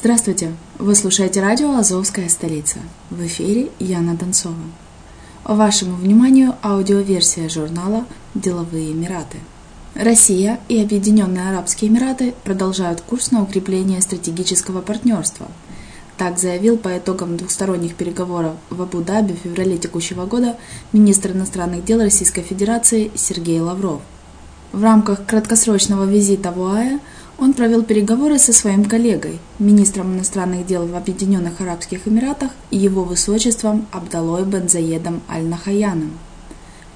Здравствуйте! Вы слушаете радио «Азовская столица». В эфире Яна Донцова. Вашему вниманию аудиоверсия журнала «Деловые Эмираты». Россия и Объединенные Арабские Эмираты продолжают курс на укрепление стратегического партнерства. Так заявил по итогам двухсторонних переговоров в Абу-Даби в феврале текущего года министр иностранных дел Российской Федерации Сергей Лавров. В рамках краткосрочного визита в ОАЭ он провел переговоры со своим коллегой, министром иностранных дел в Объединенных Арабских Эмиратах и его высочеством Абдалой Бензаедом Аль-Нахаяном.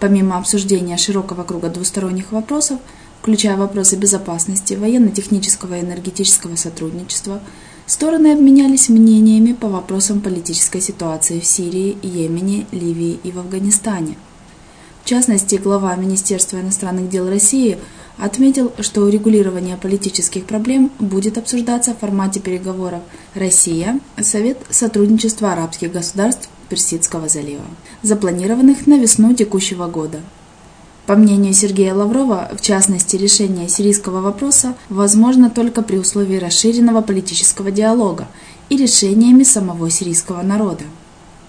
Помимо обсуждения широкого круга двусторонних вопросов, включая вопросы безопасности, военно-технического и энергетического сотрудничества, стороны обменялись мнениями по вопросам политической ситуации в Сирии, Йемене, Ливии и в Афганистане. В частности, глава Министерства иностранных дел России отметил, что урегулирование политических проблем будет обсуждаться в формате переговоров «Россия. Совет сотрудничества арабских государств Персидского залива, запланированных на весну текущего года. По мнению Сергея Лаврова, в частности, решение сирийского вопроса возможно только при условии расширенного политического диалога и решениями самого сирийского народа.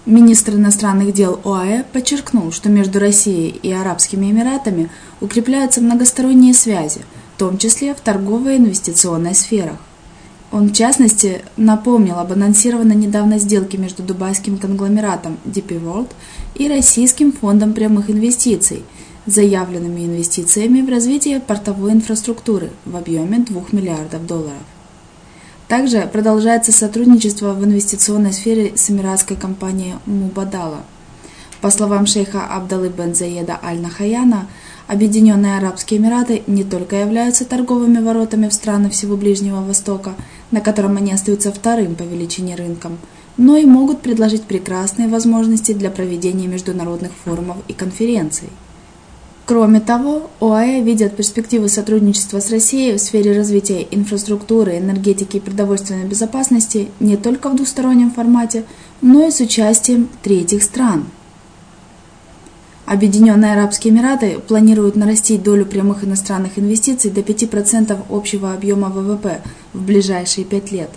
Министр иностранных дел ОАЭ подчеркнул, что между Россией и Арабскими Эмиратами укрепляются многосторонние связи, в том числе в торговой и инвестиционной сферах. Он, в частности, напомнил об анонсированной недавно сделке между дубайским конгломератом DP World и Российским фондом прямых инвестиций, заявленными инвестициями в развитие портовой инфраструктуры в объеме 2 миллиардов долларов. Также продолжается сотрудничество в инвестиционной сфере с эмиратской компанией Мубадала. По словам шейха Абдалы бен Заеда Аль-Нахаяна, Объединенные Арабские Эмираты не только являются торговыми воротами в страны всего Ближнего Востока, на котором они остаются вторым по величине рынком, но и могут предложить прекрасные возможности для проведения международных форумов и конференций. Кроме того, ОАЭ видят перспективы сотрудничества с Россией в сфере развития инфраструктуры, энергетики и продовольственной безопасности не только в двустороннем формате, но и с участием третьих стран – Объединенные Арабские Эмираты планируют нарастить долю прямых иностранных инвестиций до 5% общего объема ВВП в ближайшие пять лет.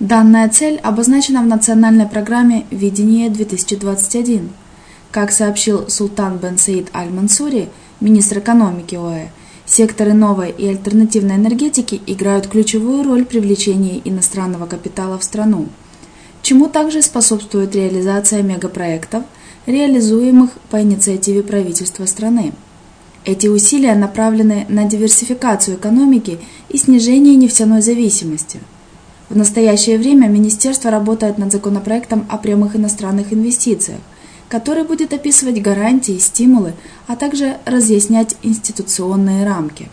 Данная цель обозначена в национальной программе «Видение 2021». Как сообщил Султан бен Саид Аль-Мансури, министр экономики ОАЭ, секторы новой и альтернативной энергетики играют ключевую роль в привлечении иностранного капитала в страну, чему также способствует реализация мегапроектов – реализуемых по инициативе правительства страны. Эти усилия направлены на диверсификацию экономики и снижение нефтяной зависимости. В настоящее время Министерство работает над законопроектом о прямых иностранных инвестициях, который будет описывать гарантии, стимулы, а также разъяснять институционные рамки.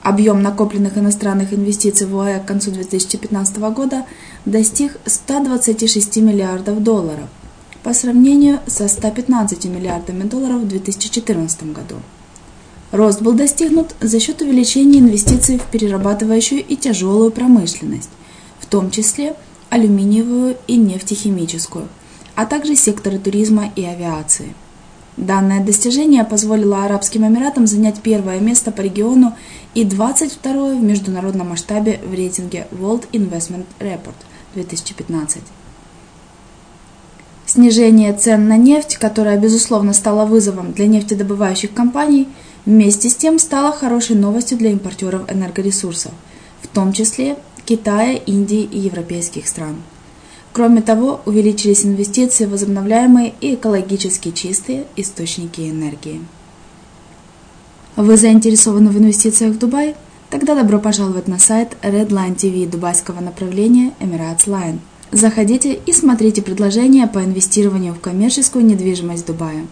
Объем накопленных иностранных инвестиций в ОАЭ к концу 2015 года достиг 126 миллиардов долларов, по сравнению со 115 миллиардами долларов в 2014 году. Рост был достигнут за счет увеличения инвестиций в перерабатывающую и тяжелую промышленность, в том числе алюминиевую и нефтехимическую, а также секторы туризма и авиации. Данное достижение позволило Арабским Эмиратам занять первое место по региону и 22 в международном масштабе в рейтинге World Investment Report 2015. Снижение цен на нефть, которое, безусловно, стало вызовом для нефтедобывающих компаний, вместе с тем стало хорошей новостью для импортеров энергоресурсов, в том числе Китая, Индии и европейских стран. Кроме того, увеличились инвестиции в возобновляемые и экологически чистые источники энергии. Вы заинтересованы в инвестициях в Дубай? Тогда добро пожаловать на сайт Redline TV дубайского направления Emirates Line – Заходите и смотрите предложения по инвестированию в коммерческую недвижимость Дубая.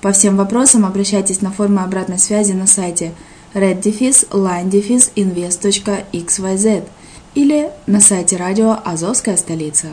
По всем вопросам обращайтесь на формы обратной связи на сайте reddefis-line-invest.xyz или на сайте радио «Азовская столица».